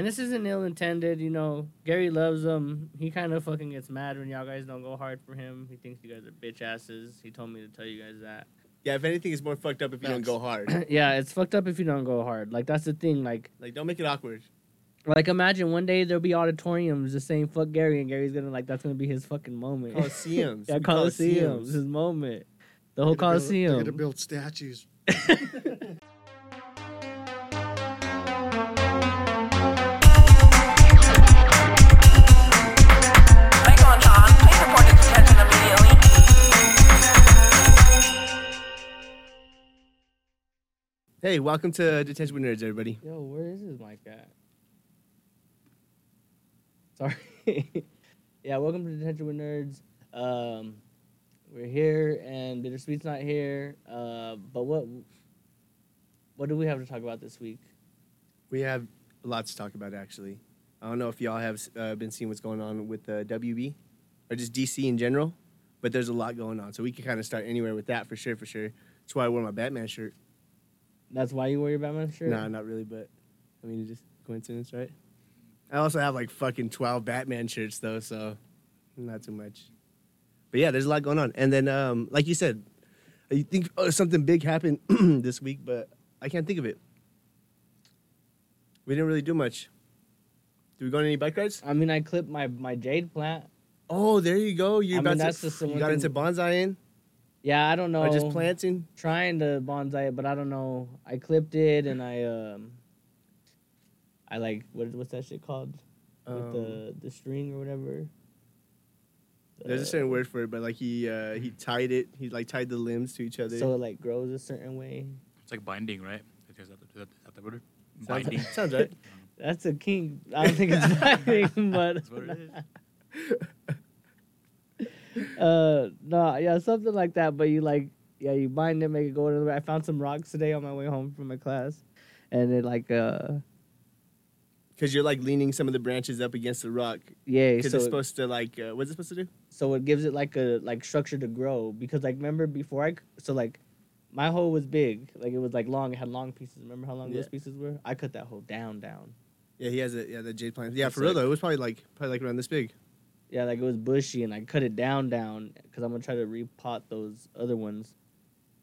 And this isn't ill intended, you know. Gary loves him. He kind of fucking gets mad when y'all guys don't go hard for him. He thinks you guys are bitch asses. He told me to tell you guys that. Yeah, if anything, it's more fucked up if you don't go hard. yeah, it's fucked up if you don't go hard. Like that's the thing. Like, like, don't make it awkward. like imagine one day there'll be auditoriums just saying "fuck Gary" and Gary's gonna like that's gonna be his fucking moment. Coliseums. yeah, Be Coliseums, his moment. The whole They're build- They're Coliseum. gonna build statues. Hey, welcome to Detention with Nerds, everybody. Yo, where is this mic at? Sorry. yeah, welcome to Detention with Nerds. Um, we're here and Bittersweet's not here. Uh, but what what do we have to talk about this week? We have lots to talk about, actually. I don't know if y'all have uh, been seeing what's going on with the WB or just DC in general, but there's a lot going on. So we can kind of start anywhere with that for sure, for sure. That's why I wore my Batman shirt. That's why you wear your Batman shirt. Nah, not really, but I mean, it's just coincidence, right? I also have like fucking 12 Batman shirts, though, so not too much. But yeah, there's a lot going on. And then, um, like you said, you think oh, something big happened this week, but I can't think of it. We didn't really do much. Did we go on any bike rides? I mean, I clipped my my jade plant. Oh, there you go. You're I about mean, to, that's just the you got into bonsaiing Yeah, I don't know. or just planting. Trying to bonsai it, but I don't know. I clipped it and I um. I like what what's that shit called? With Um, the the string or whatever. There's a certain word for it, but like he uh, he tied it. He like tied the limbs to each other. so it like grows a certain way. It's like binding, right? Is that, is that, is that the word? Sounds- Binding. sounds right. That's a king. I don't think it's binding, but That's what it is. uh no, yeah, something like that. But you like yeah, you bind it, make it go another way. I found some rocks today on my way home from my class, and it like uh Because you're like leaning some of the branches up against the rock. yeah, Because so it's it- supposed to like, uh, what's it supposed to do? so it gives it like a like structure to grow because like remember before I so like my hole was big like it was like long it had long pieces remember how long Yeah. those pieces were I cut that hole down down Yeah, he has a yeah the jade plant. Yeah, for real like- though, it was probably like probably like around this big. Yeah like it was bushy and I cut it down down because I'm gonna try to repot those other ones.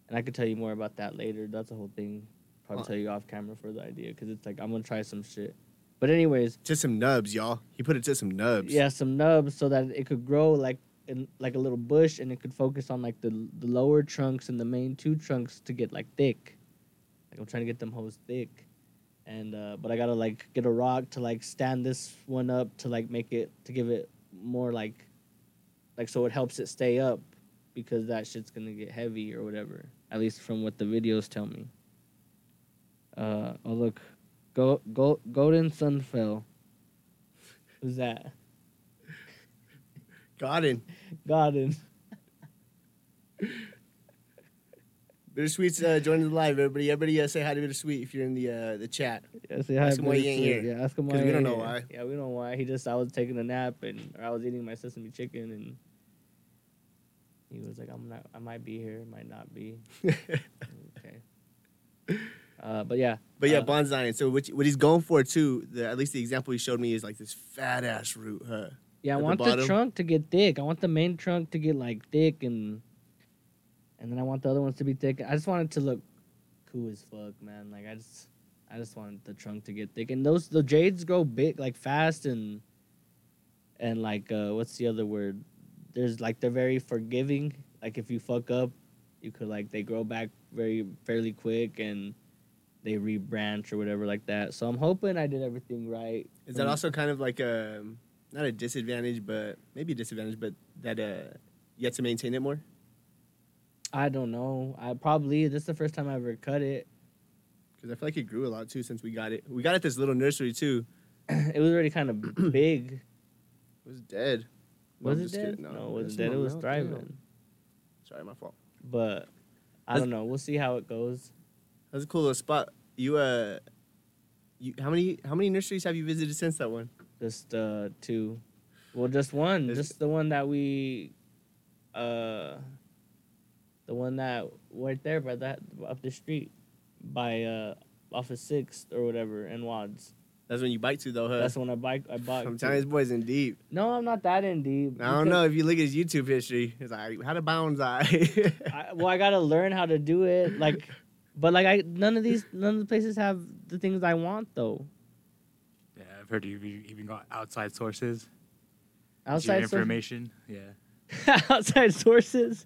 And I could tell you more about that later. That's the whole thing. Probably tell you off camera for the idea because it's like I'm gonna try some shit. But anyways. Just some nubs, y'all. He put it to some nubs. yeah some nubs so that it could grow like in like a little bush and it could focus on like the the lower trunks and the main two trunks to get like thick. Like i'm trying to get them hoes thick. And uh but i gotta like get a rock to like stand this one up to like make it to give it more like like so it helps it stay up because that shit's gonna get heavy or whatever at least from what the videos tell me uh oh look go go golden sunfell who's that Garden. Garden. Bittersweet's uh, joining the live, everybody. Everybody uh, say hi to Bittersweet if you're in the uh, the chat. Yeah, say hi, Ask him why he ain't here. Yeah, ask him why we don't know here. why. Yeah, we don't know why. He just I was taking a nap and or I was eating my sesame chicken and he was like, I'm not I might be here, might not be. okay. Uh, but yeah. But yeah, uh, bonsaiing. So what, what he's going for too, the, at least the example he showed me is like this fat ass root, huh? Yeah, I at the want the, trunk to get thick. I want the main trunk to get like thick and and then I want the other ones to be thick. I just want it to look cool as fuck, man. Like I just I just want the trunk to get thick. And those the jades grow big like fast and and like uh what's the other word? There's like they're very forgiving. Like if you fuck up, you could like they grow back very fairly quick and they rebranch or whatever like that. So I'm hoping I did everything right. Is that also kind of like a not a disadvantage, but maybe a disadvantage, but that uh you have to maintain it more? I don't know. I probably this is the first time I ever cut it. Because I feel like it grew a lot too since we got it. We got it this little nursery too. it was already kind of big. It was dead. Was I'm it dead? kidding. No, No, it wasn't dead. It was thriving. damn. Sorry, my fault. But I That's- don't know. We'll see how it goes. That's a cool little spot. You uh, you how many how many nurseries have you visited since that one? Just uh two. Well, just one. Is- just the one that we uh one that right there by that up the street by uh off of sixth or whatever in Wads. That's when you bite to though, huh? That's when I bike. I bought. I'm telling you, this boy's in deep. No, I'm not that in deep. I don't know if you look at his YouTube history. It's like how to bonsai. I, well, I gotta learn how to do it. Like, but like I none of these none of the places have the things I want though. Yeah, I've heard you've even got outside sources. Outside sources. information. Yeah. outside sources.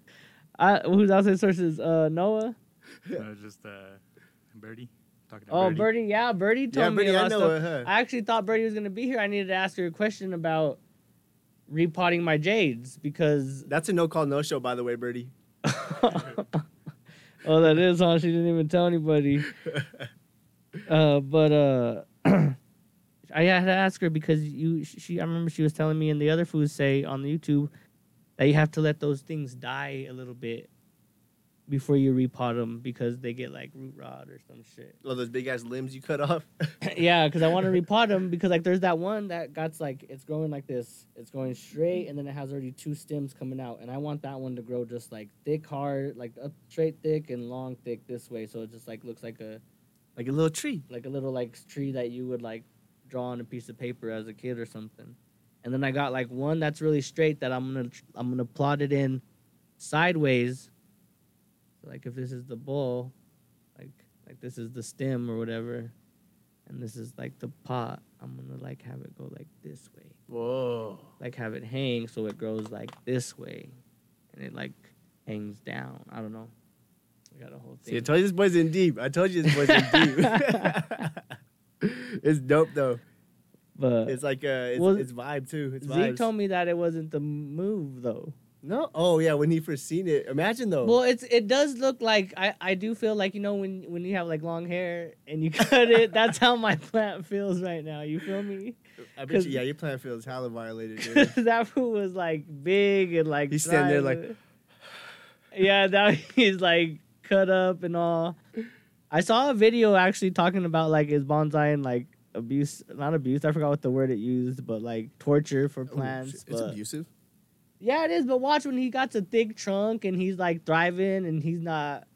Uh, who's outside sources? Uh, Noah. No, just uh, Birdie. Talking to Oh, Birdie. Birdie. Yeah, Birdie told yeah, me Brittany, a lot I know stuff. it, huh? I actually thought Birdie was gonna be here. I needed to ask her a question about repotting my jades because. That's a no call, no show, by the way, Birdie. oh, that is huh? She didn't even tell anybody. Uh, but uh, I had to ask her because you, she, I remember she was telling me, and the other foods say on the YouTube that you have to let those things die a little bit before you repot them because they get like root rot or some shit. All those big ass limbs you cut off. yeah, because I want to repot them because like there's that one that got like it's growing like this. It's going straight and then it has already two stems coming out, and I want that one to grow just like thick, hard, like up straight, thick, and long, thick this way. So it just like looks like a like a little tree. like a little like tree that you would like draw on a piece of paper as a kid or something. And then I got like one that's really straight that I'm gonna I'm gonna plot it in sideways. So like if this is the bull, like like this is the stem or whatever, and this is like the pot. I'm gonna like have it go like this way, Whoa. like have it hang so it grows like this way, and it like hangs down. I don't know. We got a whole See, I told you this boy's in deep. I told you this boy's in deep. it's dope though. But It's like uh, it's, Well, it's vibe too. It's Zeke vibes. told me that it wasn't the move though. No. Oh yeah, when he first seen it. Imagine though. Well, it's it does look like I I do feel like you know when when you have like long hair and you cut it, that's how my plant feels right now. You feel me? I bet you. Yeah, your plant feels hella violated. Dude. That fool was like big and like He's standing there like. yeah, now he's like cut up and all. I saw a video actually talking about like his bonsai and like abuse, not abuse. I forgot what the word it used, but like torture for Oh, plants. it's but- abusive. Yeah, it is. But watch when he got a thick trunk and he's like thriving and he's not.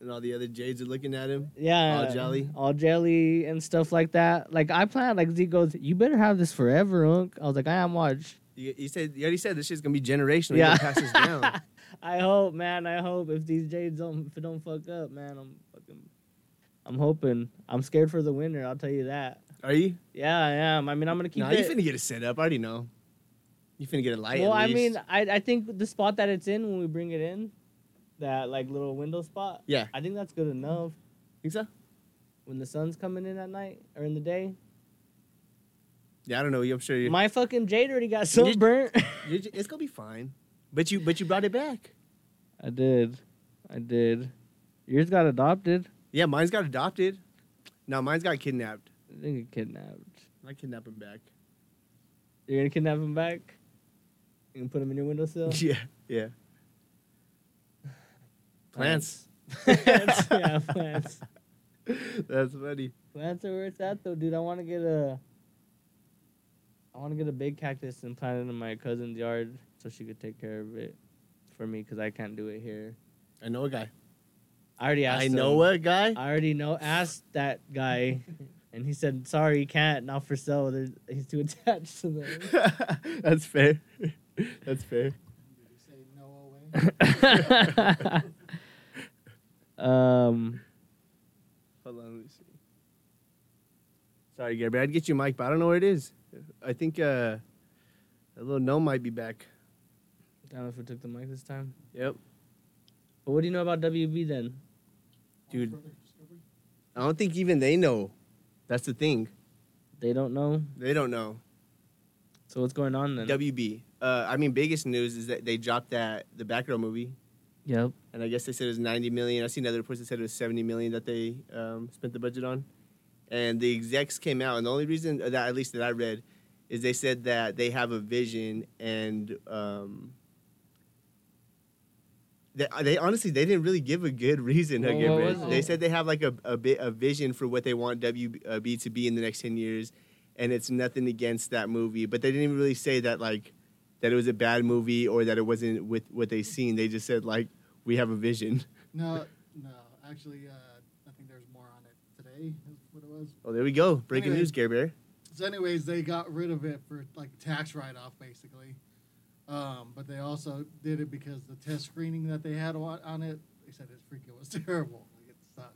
And all the other jades are looking at him. Yeah, All jelly? all jelly and stuff like that. Like I plan, like Z goes, you better have this forever, Unc. I was like, I am. Watch. You, you said you already said this shit's gonna be generational. Yeah. Yeah, pass this down. I hope, man. I hope if these jades don't, if it don't fuck up, man, I'm fucking. I'm hoping. I'm scared for the winter. I'll tell you that. Are you? Yeah, I am. I mean, I'm gonna keep Nah, it. you finna get it set up. I already know. You finna get a light. well, I mean, I I think the spot that it's in when we bring it in, that like little window spot. Yeah. I think that's good enough. think so? When the sun's coming in at night or in the day, Yeah, I don't know. I'm sure you. my fucking jade already got so You- burnt. you j- it's gonna be fine. But you, but you brought it back. I did. I did. Yours got adopted. Yeah, mine's got adopted. No, mine's got kidnapped. I think it kidnapped. I kidnap him back. You're gonna kidnap him back? You can put him in your windowsill? Yeah, yeah. Plants. plants. yeah, plants. That's funny. Plants are where it's at though, dude. I wanna get a I wanna get a big cactus and plant it in my cousin's yard so she could take care of it for me because I can't do it here. I know a guy. I already asked I know him. a guy. I already know asked that guy and he said, Sorry, he can't, not for sale. There's, he's too attached to them. That's fair. That's fair. um, Hold on, let me see. Sorry, Gabby. I'd get you Mike, but I don't know where it is. I think uh, a little gnome might be back. I don't know if we took the mic this time. Yep, But what do you know about WB then? dude. I don't think even they know. That's the thing. They don't know. They don't know. So what's going on then? WB. Uh, I mean, biggest news is that they dropped that the Batgirl movie, yep. and I guess they said it was 90 million. I seen other reports that said it was 70 million that they um, spent the budget on, and the execs came out, and the only reason that at least that I read is they said that they have a vision and um, they, they honestly they didn't really give a good reason. Well, Huggy what was They it? said they have like a, a bit a vision for what they want WB to be in the next 10 years, and it's nothing against that movie, but they didn't even really say that like that it was a bad movie or that it wasn't with what they seen. They just said like we have a vision. No, no. Actually, uh, I think there's more on it today. Is what it was. Oh, there we go. Breaking Anyway. news, Gary Bear. So, anyways, they got rid of it for like tax write off, basically. Um, but they also did it because the test screening that they had on, on it, they said it freaking was terrible. Like it sucked.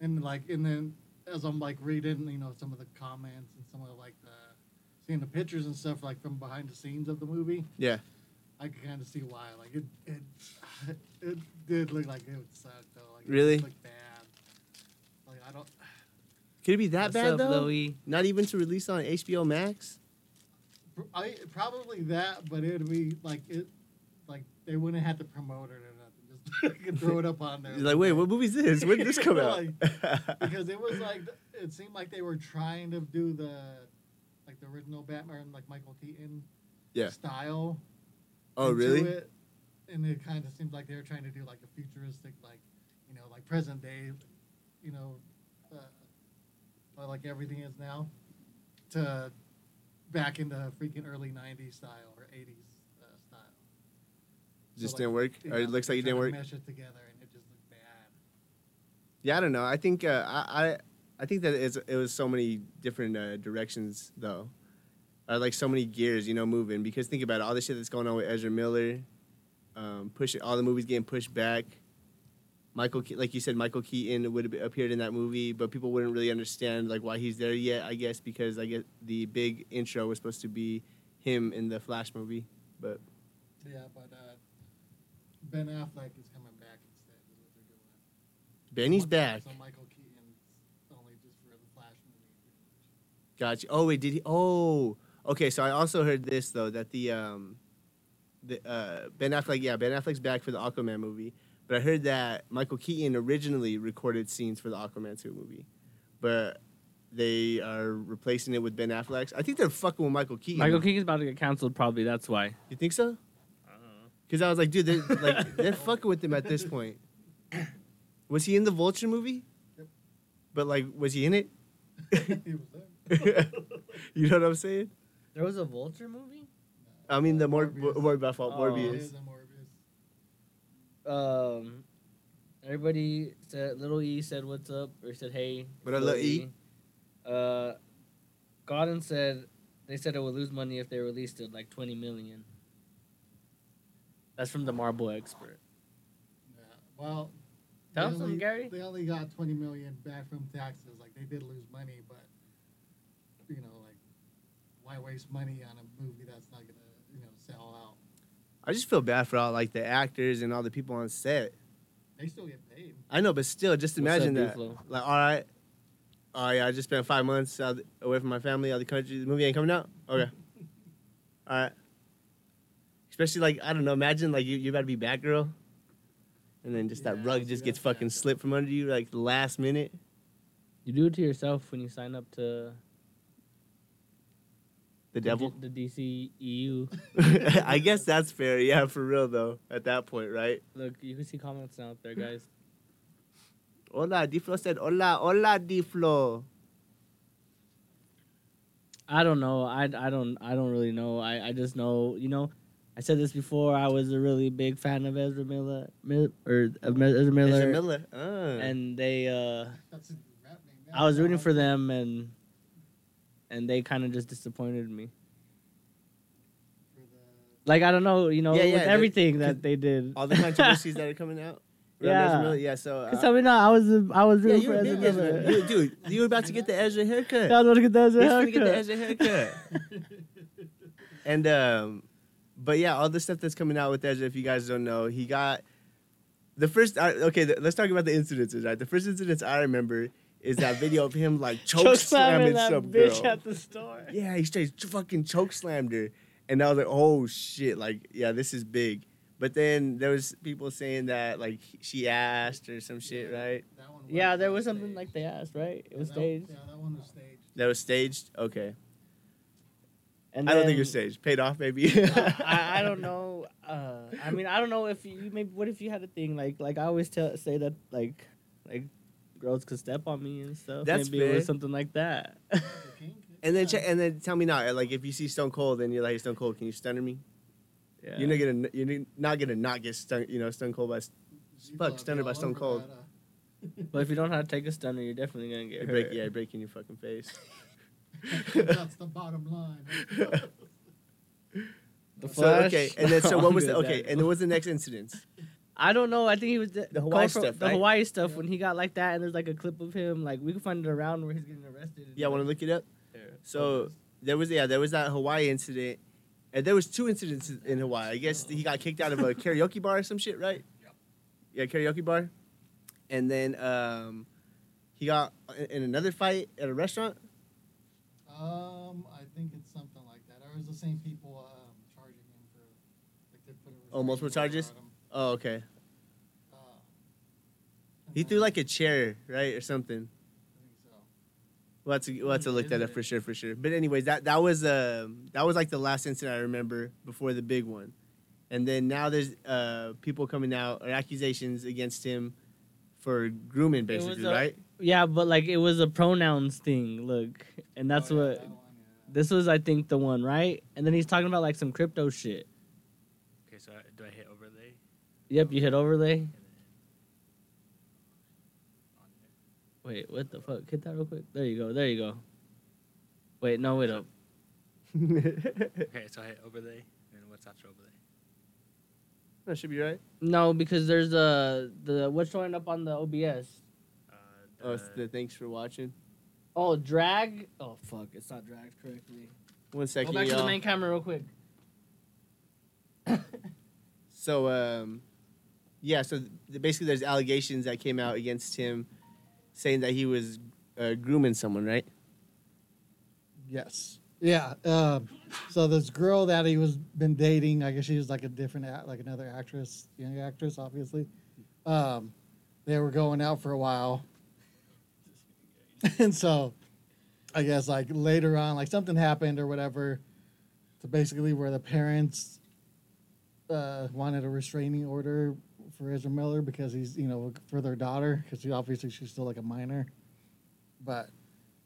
And like, and then as I'm like reading, you know, some of the comments and some of the, like the seeing the pictures and stuff like from behind the scenes of the movie, Yeah. I can kind of see why. Like it, it, it did look like it would suck though. Like Really? it looked bad. Like I don't. Could it be that What's bad up, though? Louie? Not even to release on HBO Max. I probably that, but it'd be like it, like they wouldn't have to promote it or nothing. Just throw it up on there. You're like, wait, what movie's this? When did this come out? because it was like it seemed like they were trying to do the like the original Batman, like Michael Keaton Yeah. style. oh, really? It. And it kind of seemed like they were trying to do like a futuristic, like you know, like present day, you know, uh, like everything is now, to back in the freaking early '90s style or '80s uh, style. Just didn't work? Or it looks like it didn't work? Mesh it together, and it just looked bad. Yeah, I don't know. I think uh, I, I I think that it's, it was so many different uh, directions though, or like so many gears, you know, moving. Because think about it, all the shit that's going on with Ezra Miller, um, pushing all the movies getting pushed back. Michael, Ke- like you said, Michael Keaton would have appeared in that movie, but people wouldn't really understand like why he's there yet. I guess because I guess the big intro was supposed to be him in the Flash movie, but Yeah, but uh, Ben Affleck is coming back instead. Is what they're doing. Benny's So- back. So Michael Keaton's only just for the Flash movie. Gotcha. Oh wait, did he? Oh, okay. So I also heard this though that the um, the uh, Ben Affleck, yeah, Ben Affleck's back for the Aquaman movie, but I heard that Michael Keaton originally recorded scenes for the Aquaman two movie, but they are replacing it with Ben Affleck. I think they're fucking with Michael Keaton. Michael Keaton's about to get canceled. Probably that's why. You think so? Uh-huh. Because I was like, dude, they're, like they're fucking with him at this point. Was he in the Vulture movie? Yep. But like, was he in it? he was there. you know what I'm saying? There was a Vulture movie. I mean, the Mor- Morbius. Mor- my fault, Oh. Morbius. It is a Morbius. Um, everybody said Little E said what's up or said hey. What up, Lil Lil E? Uh, Godin said they said it would lose money if they released it like twenty million. That's from the Marvel expert. Yeah. Well, Tell they only- Gary. They only got twenty million back from taxes. Like they did lose money, but you know, like why waste money on a movie that's not gonna you know sell out? I just feel bad for all like the actors and all the people on set. They still get paid. I know, but still, just What's imagine up, that. Duflo? Like, all right, oh yeah, I just spent five months out, away from my family, out of the country. The movie ain't coming out. Okay, all right. Especially like I don't know. Imagine like you you about to be Batgirl, and then just that rug just gets fucking jacked slipped from under you like the last minute. You do it to yourself when you sign up to The devil. the DC EU. I guess that's fair. Yeah, for real though. At that point, right? Look, you can see comments now out there, guys. Hola, Diflo said, "Hola, hola, Diflo." I don't know. I, I don't I don't really know. I, I just know you know. I said this before. I was a really big fan of Ezra Miller, Mil, or of Ezra Miller, Ezra Miller. Ah. and they. uh That's a rap name. now. I was rooting for them, and and they kind of just disappointed me. Like I don't know, you know, Yeah, yeah, with everything that they did. all the controversies that are coming out. Yeah. Miller. yeah. So, Cause uh, tell me now, I was I was yeah, rooting you for Ezra. You, dude, you were about to get the Ezra haircut. I was about to get the Ezra gonna get the haircut. Ezra haircut. and um, but yeah, all the stuff that's coming out with Ezra. If you guys don't know, he got the first. Uh, okay, the, let's talk about the incidences. Right, the first incidents I remember is that video of him like choke, Choke slamming slamming that some bitch girl. at the store. Yeah, he straight fucking choke slammed her, and I was like, oh shit, like yeah, this is big. But then there was people saying that like she asked or some shit, Yeah. right? that one Yeah, there was staged. something like they asked, right? It Yeah, was that- staged. Yeah, that one was staged. That was staged. Okay, And I don't think it then- was staged. Paid off, maybe. I, I don't know. Uh, I mean, I don't know if you maybe. What if you had a thing like like I always tell say that like like girls could step on me and stuff. That's maybe it was something like that. And then Yeah. check, and then tell me now, like if you see Stone Cold and you're like Stone Cold, can you stunner me? yeah. You're not gonna you're not gonna not get stung, you know, Stone Cold by. You fuck, probably stunned by Stone Cold. uh, But if you don't know how to take a stunner, you're definitely gonna get You hurt. break, yeah, breaking your fucking face. That's the bottom line. The So Flash. okay, and then so what was the I'm good at okay, and then what was the next incident? I don't know. I think he was the, The Hawaii going from- stuff, The? Hawaii stuff Yeah. when he got like that, and there's like a clip of him. Like we can find it around where he's getting arrested. Yeah, I want to look it up? to So there was yeah, there was that Hawaii incident, and there was two incidents in Hawaii. I guess he got kicked out of a karaoke bar or some shit, right? Yeah, karaoke bar, and then um, he got in- in another fight at a restaurant. Um, I think it's something like that. Or it was the same people um, charging him for like they put a Oh, multiple restraining order charges? On him. Oh, okay. Uh, He threw like a chair, right, or something. I think so. We'll have to, we'll have to look that up for sure, for sure. But anyways, that that was um that was like the last incident I remember before the big one, and then now there's uh people coming out or accusations against him for grooming, basically, a- right? Yeah, but like it was a pronouns thing. Look, and that's Oh, yeah, what that one, yeah. this was. I think the one right, and then he's talking about like some crypto shit. Okay, so do I hit overlay? Yep, you hit overlay. And then on there. Wait, what the fuck? Hit that real quick. There you go. There you go. Wait, no, wait up. Okay, so I hit overlay, and what's after overlay? that should be right. No, because there's uh the what's showing up on the OBS. Uh, Oh, it's the- the thanks for watching. Oh, drag. Oh fuck, it's not dragged correctly. One second. Go second, back to the main camera real quick. So, um, yeah, so th- basically, there's allegations that came out against him, saying that he was uh, grooming someone, right? Yes. Yeah. Um, so this girl that he was been dating, I guess she was like a different, like another actress, young actress, obviously. Um, they were going out for a while, and so I guess like later on, like something happened or whatever, to basically where the parents uh, wanted a restraining order for Ezra Miller because he's you know for their daughter because she obviously she's still like a minor, but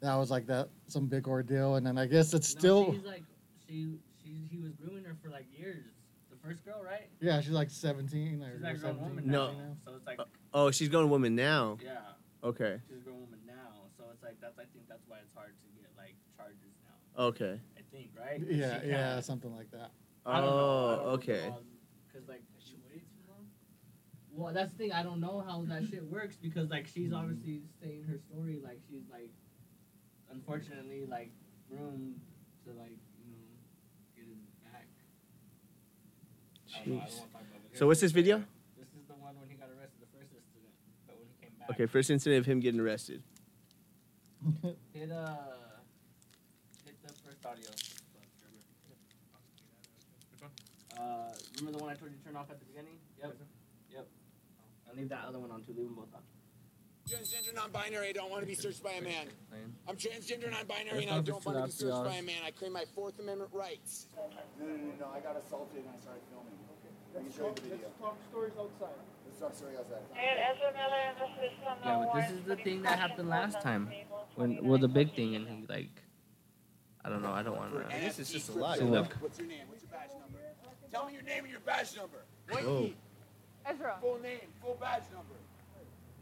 that was like that some big ordeal, and then I guess it's still she's like she she he was grooming her for like years. The first girl, right? yeah she's like seventeen or She's like a grown seventeen. woman No. now. So it's like uh, Oh, she's going woman now. yeah, Okay, she's a grown woman now. So it's like that's I think that's why it's hard to get like charges now. okay. I think right? Yeah, yeah, something like that. I don't know. I Oh, don't know oh, okay. laws, Cause like she waited too long. Well, that's the thing. I don't know how that shit works because like she's obviously saying her story like she's like, unfortunately like room to like you know get his back. I I Jeez. wanna talk about it. So what's this video? This is the one when he got arrested, the first incident, but when he came back. Okay, first incident of him getting arrested. Hit uh, hit the first audio. Uh, remember the one I told you to turn off at the beginning? Yep. Yep. I'll leave that other one on too. Leave them both on. Transgender, non-binary. I don't want to be searched by a man. I'm transgender, non-binary, and I don't want to be searched by a man. I claim my Fourth Amendment rights. No, no, no, no. I got assaulted and I started filming. Okay. I can show you the video. Let's talk stories outside. Let's talk stories outside. Yeah, but this is the thing that happened last time. When well the big thing and he like, I don't know. I don't want to. I guess it's just a lot. So you look. What's your name? What's your badge number? Tell me your name and your badge number. Whoa. Ezra. Full name, full badge number.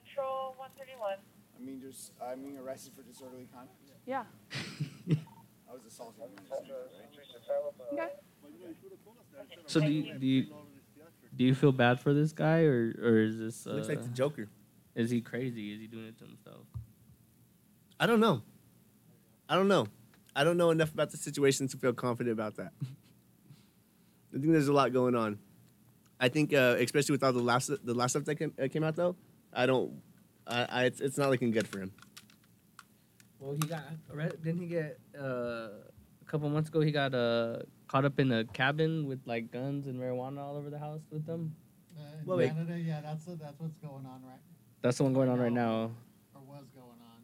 Control 131. I mean, just I'm being arrested for disorderly conduct. Yeah. I was assaulted. when I was younger, right? Okay. So do you, do you do you feel bad for this guy or or is this uh, Looks like the Joker. is he crazy? Is he doing it to himself? I don't know. I don't know. I don't know enough about the situation to feel confident about that. I think there's a lot going on. I think, uh, especially with all the last the last stuff that came, uh, came out, though, I don't. I, I it's, it's not looking good for him. Well, he got arrested. Didn't he get uh, a couple months ago? He got uh, caught up in a cabin with like guns and marijuana all over the house with them. Uh, in Well, wait. Canada, yeah, that's the, that's what's going on right That's the one going on right now. or was going on.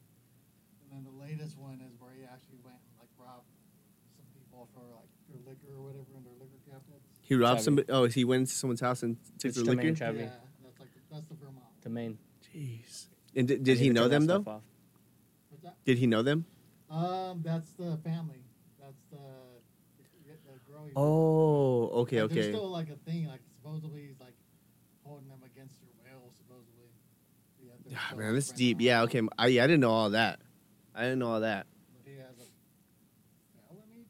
And then the latest one is where he actually went and like robbed some people for like their liquor or whatever in their liquor cabinets. He robbed Chavi. somebody. Oh, he went into someone's house and took It's the to liquor. Maine, Chavi. Yeah, that's like the, that's the Vermont. The Maine. Jeez. And did, did he know them though? What's that? Did he know them? Um, that's the family. That's the the, the girl. Oh, okay, Like, There's okay. still like a thing. Like supposedly he's like holding them against their will. Supposedly. Yeah, they're Ah, man, like, that's deep. and Yeah, okay. I, yeah, I didn't know all that. I didn't know all that. But he has a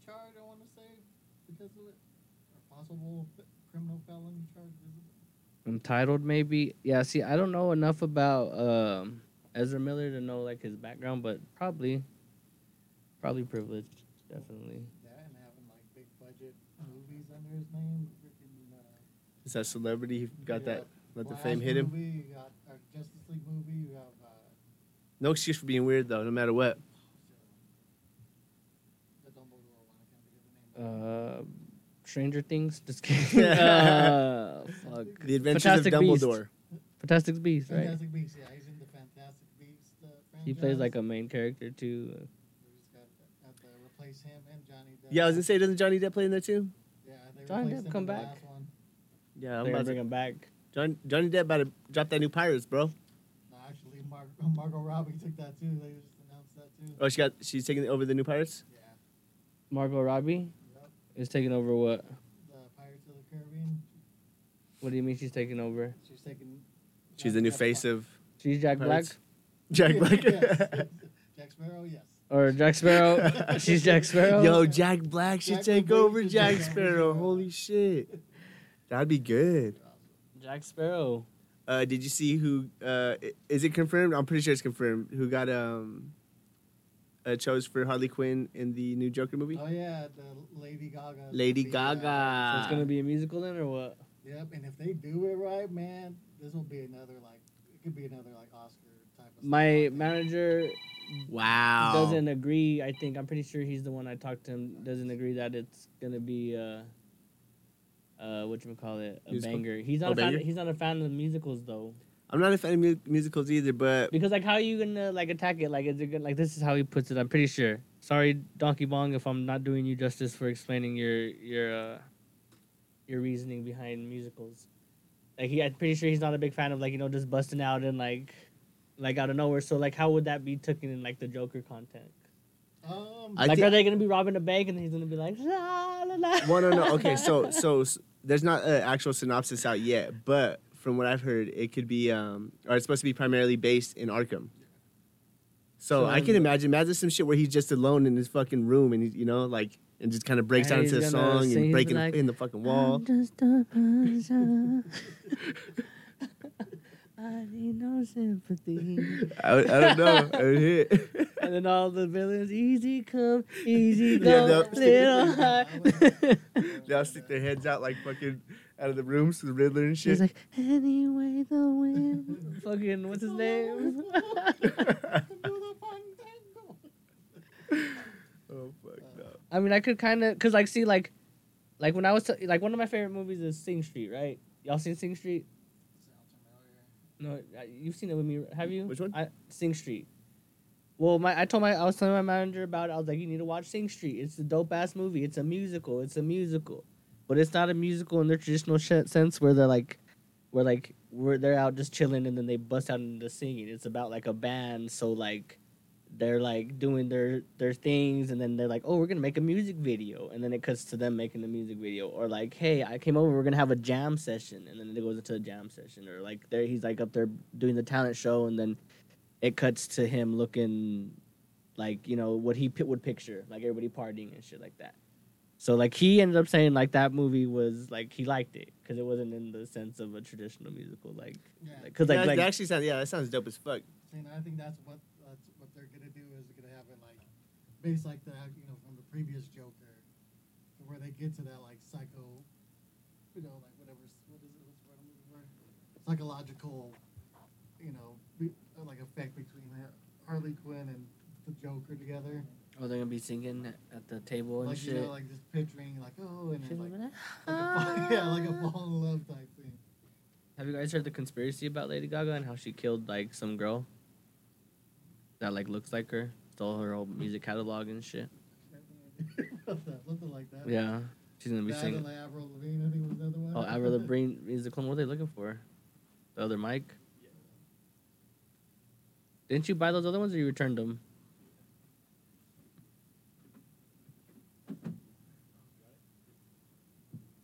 charge. I want to say because of it, or possible f- criminal felony charge. Entitled, maybe. Yeah. See, I don't know enough about um, Ezra Miller to know like his background, but probably, probably privileged, definitely. That and having like big budget movies under his name. Freaking, uh, Is that celebrity who got you that? Let the Flash fame hit him. Movie, you got our Justice League movie. You have. Uh, No excuse for being weird though, no matter what. the Dumbledore one. I can't think of the name. Uh, Stranger Things. Just kidding. uh, fuck. The Adventures Fantastic of Beasts. Dumbledore. Fantastic Beasts, right? Fantastic Beasts. Yeah, he's in the Fantastic Beasts uh, franchise. He plays like a main character too. We just got, got to replace him and Johnny Depp. Yeah, I was gonna say, doesn't Johnny Depp play in there too? Yeah, they Johnny Depp him come in the back? last one. Yeah, I'm They're gonna bring him back. John, Johnny Depp about to drop that new Pirates, bro. No, actually, Mar- Margot Robbie took that too. They just announced that too. Oh, she got she's taking over the new Pirates. Yeah, Margot Robbie yep. Is taking over what? The Pirates of the Caribbean. What do you mean she's taking over? She's taking. She's the new face of She's Jack Black Jack Black. Yes. Jack Sparrow. Yes. or Jack Sparrow? she's Jack Sparrow. Yo, Jack Black should Jack take over Jack Sparrow. Holy shit, that'd be good. Jack Sparrow. Uh, did you see who? Uh, is it confirmed? I'm pretty sure it's confirmed. Who got um, uh, chose for Harley Quinn in the new Joker movie? Oh yeah, the Lady Gaga. is Lady gonna uh, Gaga. So it's gonna be a musical then, or what? Yep, and if they do it right, man, this will be another like it could be another like Oscar type of. My stuff. manager Wow. doesn't agree. I think I'm pretty sure he's the one I talked to him. Doesn't agree that it's gonna be uh, uh, what you call it, a Musical? banger. He's not Oh, a fan. banger? He's not a fan of musicals though. I'm not a fan of mu- musicals either, but Because like, how are you gonna like attack it? Like, is it gonna, like this is how he puts it? I'm pretty sure. Sorry, Donkey Bong, if I'm not doing you justice for explaining your your uh, your reasoning behind musicals. Like, he, I'm pretty sure he's not a big fan of like you know just busting out and like like out of nowhere. So like, how would that be taken in like the Joker content? Um, like, thi- are they gonna be robbing a bank and he's gonna be like, la, la, la. well, no, no. Okay, so so s- there's not an actual synopsis out yet, but from what I've heard, it could be um, or it's supposed to be primarily based in Arkham. So, So I can imagine, imagine some shit where he's just alone in his fucking room and he's, you know, like, and just kind of breaks down into a song sing, and breaking like, in the fucking wall. Just a person. I need no sympathy. I, I don't know. I would hit. And then all the villains, easy come, easy Yeah, go, no. little high. They'll stick their heads out like fucking out of the rooms to the Riddler and shit. He's like, anyway, the wind. Fucking, what's his name? oh fuck no. I mean, I could kind of, cause like, see, like, like when I was t- like one of my favorite movies is Sing Street, right? Y'all seen Sing Street? No, uh, you've seen it with me, have you? Which one? I, Sing Street. Well, my I told my I was telling my manager about it. I was like, you need to watch Sing Street. It's a dope ass movie. It's a musical. It's a musical, but it's not a musical in the traditional sh- sense where they're like, where like where they're out just chilling and then they bust out into singing. It's about like a band. So like, they're like doing their their things and then they're like, oh, we're gonna make a music video, and then it cuts to them making the music video, or like, hey, I came over, we're gonna have a jam session, and then it goes into a jam session, or like there he's like up there doing the talent show, and then it cuts to him looking like you know what he pi- would picture, like everybody partying and shit like that. So like he ended up saying like that movie was like he liked it because it wasn't in the sense of a traditional musical like Yeah. because like, that, like that actually sounds yeah, that sounds dope as fuck. And I think that's what that's what they're gonna do is they're gonna have it like based like the you know from the previous Joker, to where they get to that like psycho, you know like whatever what is it what's the word I'm looking for? psychological, you know be, uh, like effect between Harley Quinn and the Joker together. Oh they're gonna be singing at the table and Like shit. you know like just picturing like oh and then, like, like a fall, yeah like a fall in love type thing. Have you guys heard the conspiracy about Lady Gaga and how she killed like some girl that like looks like her, stole her whole music catalog and shit? Something like that. Yeah, she's gonna be That singing. and like Avril Lavigne, I think was the other one. Oh, Avril Lavigne is the clone. What are they looking for? The other mic? Didn't you buy those other ones or you returned them?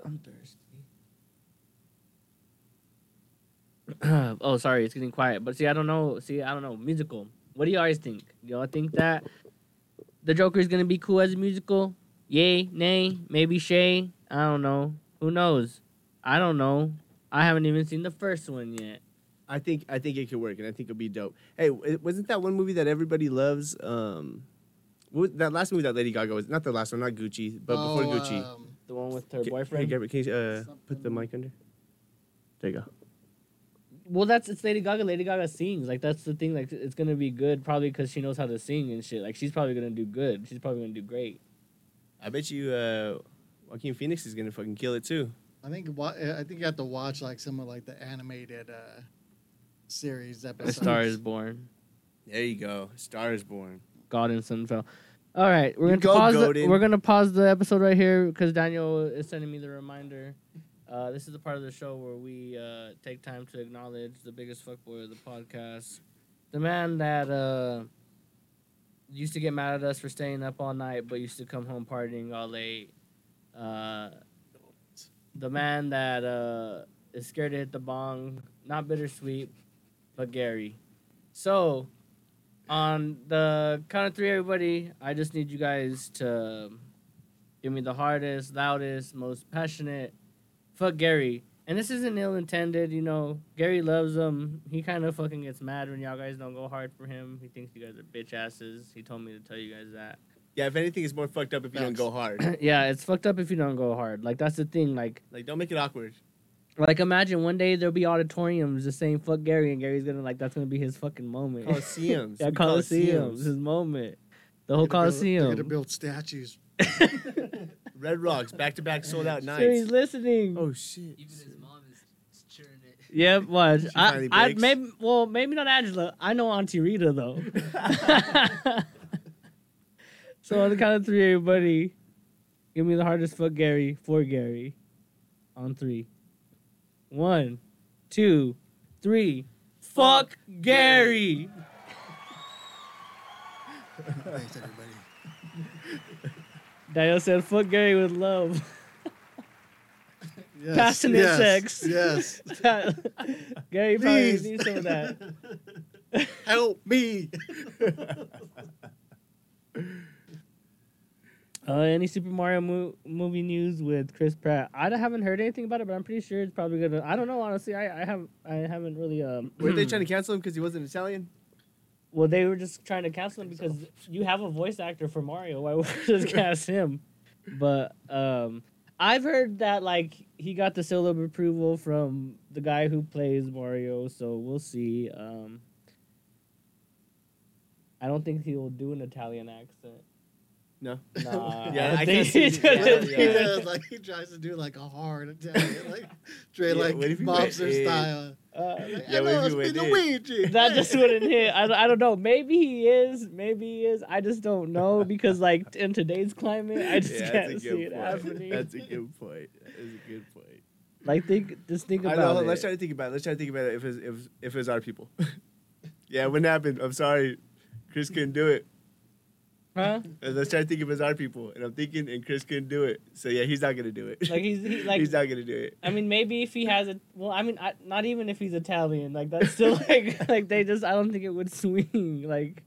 I'm thirsty. oh, sorry, it's getting quiet. But see, I don't know. See, I don't know. Musical. What do you guys think? Y'all think that the Joker is gonna be cool as a musical? Yay, nay, maybe Shay. I don't know. Who knows? I don't know. I haven't even seen the first one yet. I think I think it could work, and I think it'll be dope. Hey, wasn't that one movie that everybody loves? Um, what was that last movie that Lady Gaga was not the last one, not Gucci, but before Oh, Gucci. um, The one with her Ca- Hey, boyfriend. Gabriel, can you uh, put the mic under? There you go. Well, that's it's Lady Gaga. Lady Gaga sings. Like that's the thing. Like it's gonna be good, probably because she knows how to sing and shit. Like she's probably gonna do good. She's probably gonna do great. I bet you uh, Joaquin Phoenix is gonna fucking kill it too. I think wa- I think you have to watch like some of like the animated uh, series A. Star is Born. There you go. Star is Born. God and Sun fell. All right, we're gonna go, pause. The, we're gonna pause the episode right here because Daniel is sending me the reminder. Uh, this is the part of the show where we uh, take time to acknowledge the biggest fuckboy of the podcast, the man that uh, used to get mad at us for staying up all night, but used to come home partying all late. Uh, the man that uh, is scared to hit the bong, not bittersweet, but Gary. So, on the count of three, everybody, I just need you guys to give me the hardest, loudest, most passionate. Fuck Gary. And this isn't ill intended, you know. Gary loves him. He kind of fucking gets mad when y'all guys don't go hard for him. He thinks you guys are bitch asses. He told me to tell you guys that. Yeah, if anything, it's more fucked up if you don't go hard. yeah, it's fucked up if you don't go hard. Like that's the thing. Like, like, don't make it awkward. Like imagine one day there'll be auditoriums just saying "fuck Gary" and Gary's gonna like that's gonna be his fucking moment. Coliseums. yeah, Be Coliseums, his moment. The whole They're gonna build- They're gonna build statues. Red Rocks, back to back sold out Sure, he's listening. Oh shit. Even his mom is, is cheering it. Yeah, watch. I, I maybe well maybe not Angela. I know Auntie Rita though. so on the count of three, everybody, give me the hardest fuck Gary for Gary. On three. One, two, three. Fuck Gary. Thanks, everybody. Daniel said, "Fuck Gary with love." Yes, Passionate yes, sex. Yes. Gary probably Please. needs some of that. Help me. Uh, any Super Mario mo- movie news with Chris Pratt? I haven't heard anything about it, but I'm pretty sure it's probably gonna. I don't know honestly. I, I have I haven't really um. Were they trying to cancel him because he wasn't Italian? Well, they were just trying to cancel him because you have a voice actor for Mario. Why would you just cast him? But um, I've heard that like he got the seal of approval from the guy who plays Mario, so we'll see. Um, I don't think he will do an Italian accent. No. Nah, Yeah, I, I think can't see he's it. Yeah, What if do he yeah. does like he tries to do like a hard Italian, like straight Yeah, like what if he went mobster style. Uh, Like, Yeah, what if "Hello, he went it's in?" That just wouldn't hit. I, I don't know. Maybe he is. Maybe he is. I just don't know because like in today's climate, I just Yeah, can't see it point. happening. That's a good point. That is a good point. like think, just think about know. it. Let's try to think about it. Let's try to think about it if it's, if, if it's our people. yeah, it wouldn't happen. I'm sorry. Chris couldn't do it. Huh? And Let's try to think it's our people. And I'm thinking, and Chris couldn't do it. So yeah, he's not going to do it. Like he's he, like. he's not going to do it. I mean, maybe if he has a well, I mean, I, not even if he's Italian, like that's still like like they just. I don't think it would swing like.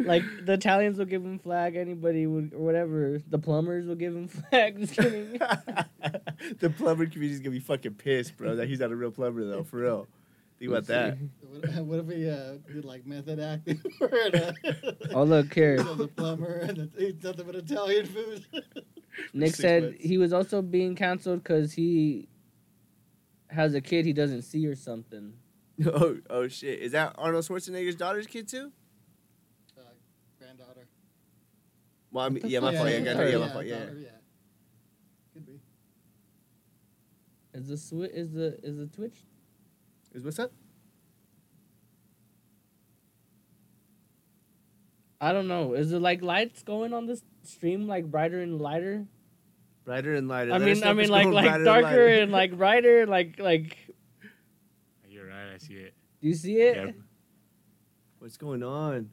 Like the Italians will give him flag, anybody would or whatever. The plumbers will give him flag. Just kidding. the plumber community's going to be fucking pissed, bro, that he's not a real plumber, though. For real. Think about that. What, what if he uh, did like method acting for it? Uh, Oh look here. so the plumber and the, eats nothing but Italian food. Nick Six said months. he was also being canceled because he has a kid he doesn't see or something. Oh, oh shit. Is that Arnold Schwarzenegger's daughter's kid, too? uh, granddaughter. Well, I mean, yeah, my fault. Yeah, yeah, yeah, my fault. Yeah. daughter, yeah. Could be. Is the swi- is the is the Twitch? Is what's up? I don't know. Is it like lights going on this stream like brighter and lighter? Brighter and lighter. I mean, I mean like like brighter and darker and like brighter, like like. You're right. I see it. Do you see it? Yep. What's going on?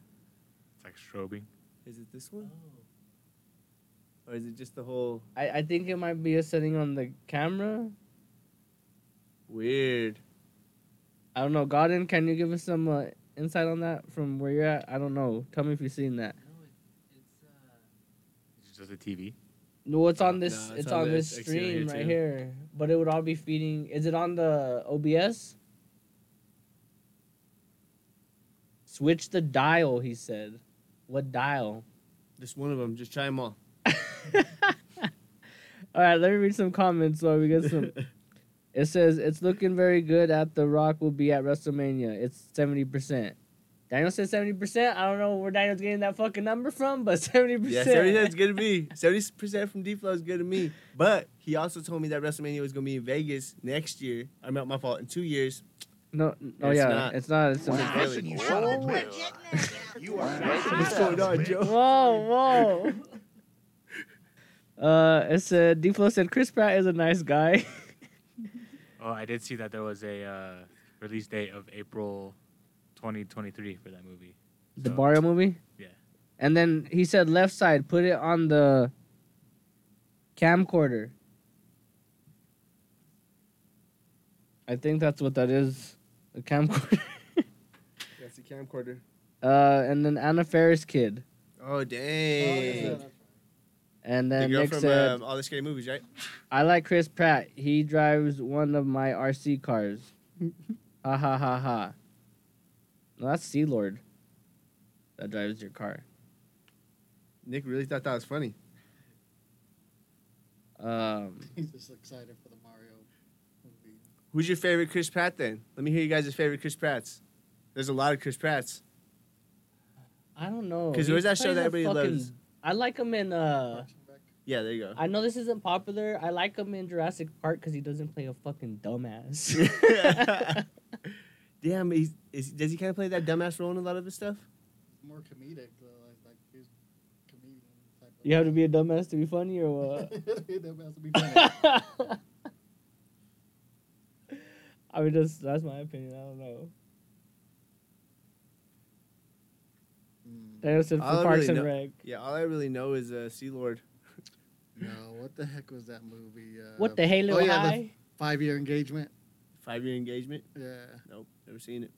It's like strobing. Is it this one? Oh. Or is it just the whole I I think it might be a setting on the camera. weird? I don't know. Godin, can you give us some uh, insight on that from where you're at? I don't know. Tell me if you've seen that. No, it, it's uh, It's just a TV. No, it's on this. No, it's, on, the this stream here, right too. here. But it would all be feeding. Is it on the OBS? Switch the dial. He said. What dial? Just one of them. Just try them all. All right, let me read some comments while we get some. it says it's looking very good at The Rock will be at WrestleMania. It's seventy percent. Daniel said seventy percent. I don't know where Daniel's getting that fucking number from, but seventy Yeah, percent. seventy is good to me. Seventy percent from D Flow is good to me. But he also told me that WrestleMania was gonna be in Vegas next year. I meant my fault in two years. No, oh It's yeah, not. it's not. It's Wow. not. Really? You a bitch. You are What's going on, Joe? Whoa, whoa. Uh, it said D Flow said Chris Pratt is a nice guy. Oh, I did see that there was a uh, release date of April 2023 for that movie. the So, Mario movie. Yeah. And then he said left side, put it on the camcorder. I think that's what that is, a camcorder. That's a camcorder. uh, and then Anna Faris kid, Oh dang! And the then girl Nick from said, um, all the scary movies, right? "I like Chris Pratt. He drives one of my RC cars." ha ha ha ha. No, that's Star-Lord. That drives your car. Nick really thought that was funny. Um, He's just excited for the Mario movie. Who's your favorite Chris Pratt then? Let me hear you guys' favorite Chris Pratts. There's a lot of Chris Pratts. I don't know. Because there's that show that everybody fucking- loves? I like him in uh. Parks and Rec. Yeah, there you go. I know this isn't popular. I like him in Jurassic Park because he doesn't play a fucking dumbass. Damn, he's, is, does he kind of play that dumbass role in a lot of his stuff? More comedic, though. Like, like he's comedian type of. you have to be a dumbass to be funny, or what? that has to be funny. I mean, just that's my opinion. I don't know. Daniel said for All Parks really and know- Rec. Yeah, all I really know is uh, Star-Lord. No, what the heck was that movie? Uh, What the Halo oh, yeah, High? Five year engagement. Five year engagement. Yeah. Nope, never seen it.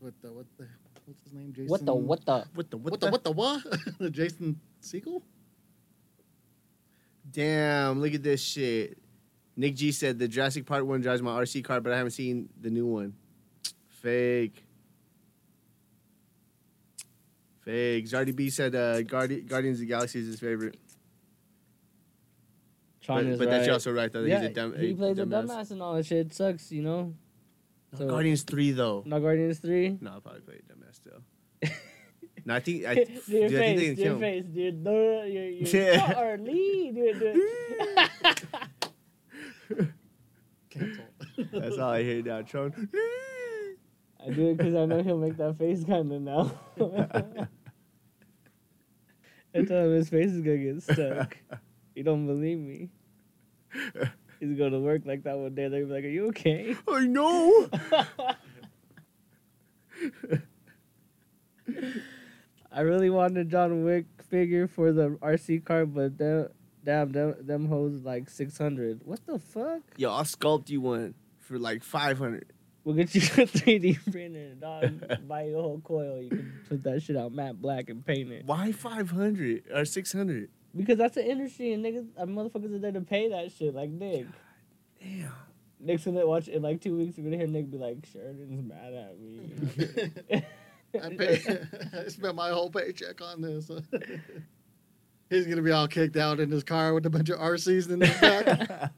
What the what the what's his name? Jason. What the what the? What the what the what the what? the Jason Segel. Damn, look at this shit. Nick G said the Jurassic Part 1 drives my RC car, but I haven't seen the new one. Fake. Fake. Zardy B said uh, Guardi- Guardians of the Galaxy is his favorite. Tron but but that's also right, though. yeah, he's a dumb he plays a dumbass. dumbass and all that shit. It sucks, you know. No, So- Guardians 3, though. Not Guardians three. No, I'll probably play a dumbass still. no, I think. I, dude, your I think they face, can do your kill him. face, dude. No, you're, you're Yeah. Charlie, dude. dude. Cancel. That's all I hear now, Tron. I do it because I know he'll make that face kind of now. I tell him his face is gonna get stuck. You don't believe me? He's going to work like that one day. They're gonna be like, "Are you okay?" I know. I really wanted John Wick figure for the RC car, but them, damn, them, them hoes like six hundred. What the fuck? Yo, I'll sculpt you one for like 500. We'll get you a 3D printer, dog. Buy you a whole coil. You can put that shit out matte black and paint it. Why 500 or 600? Because that's an industry, and niggas, uh, motherfuckers are there to pay that shit. Like Nick. Damn. Nick's gonna watch in like two weeks. We're gonna hear Nick be like, "Sheridan's mad at me." I, pay, I spent my whole paycheck on this. He's gonna be all kicked out in his car with a bunch of RCs in his back.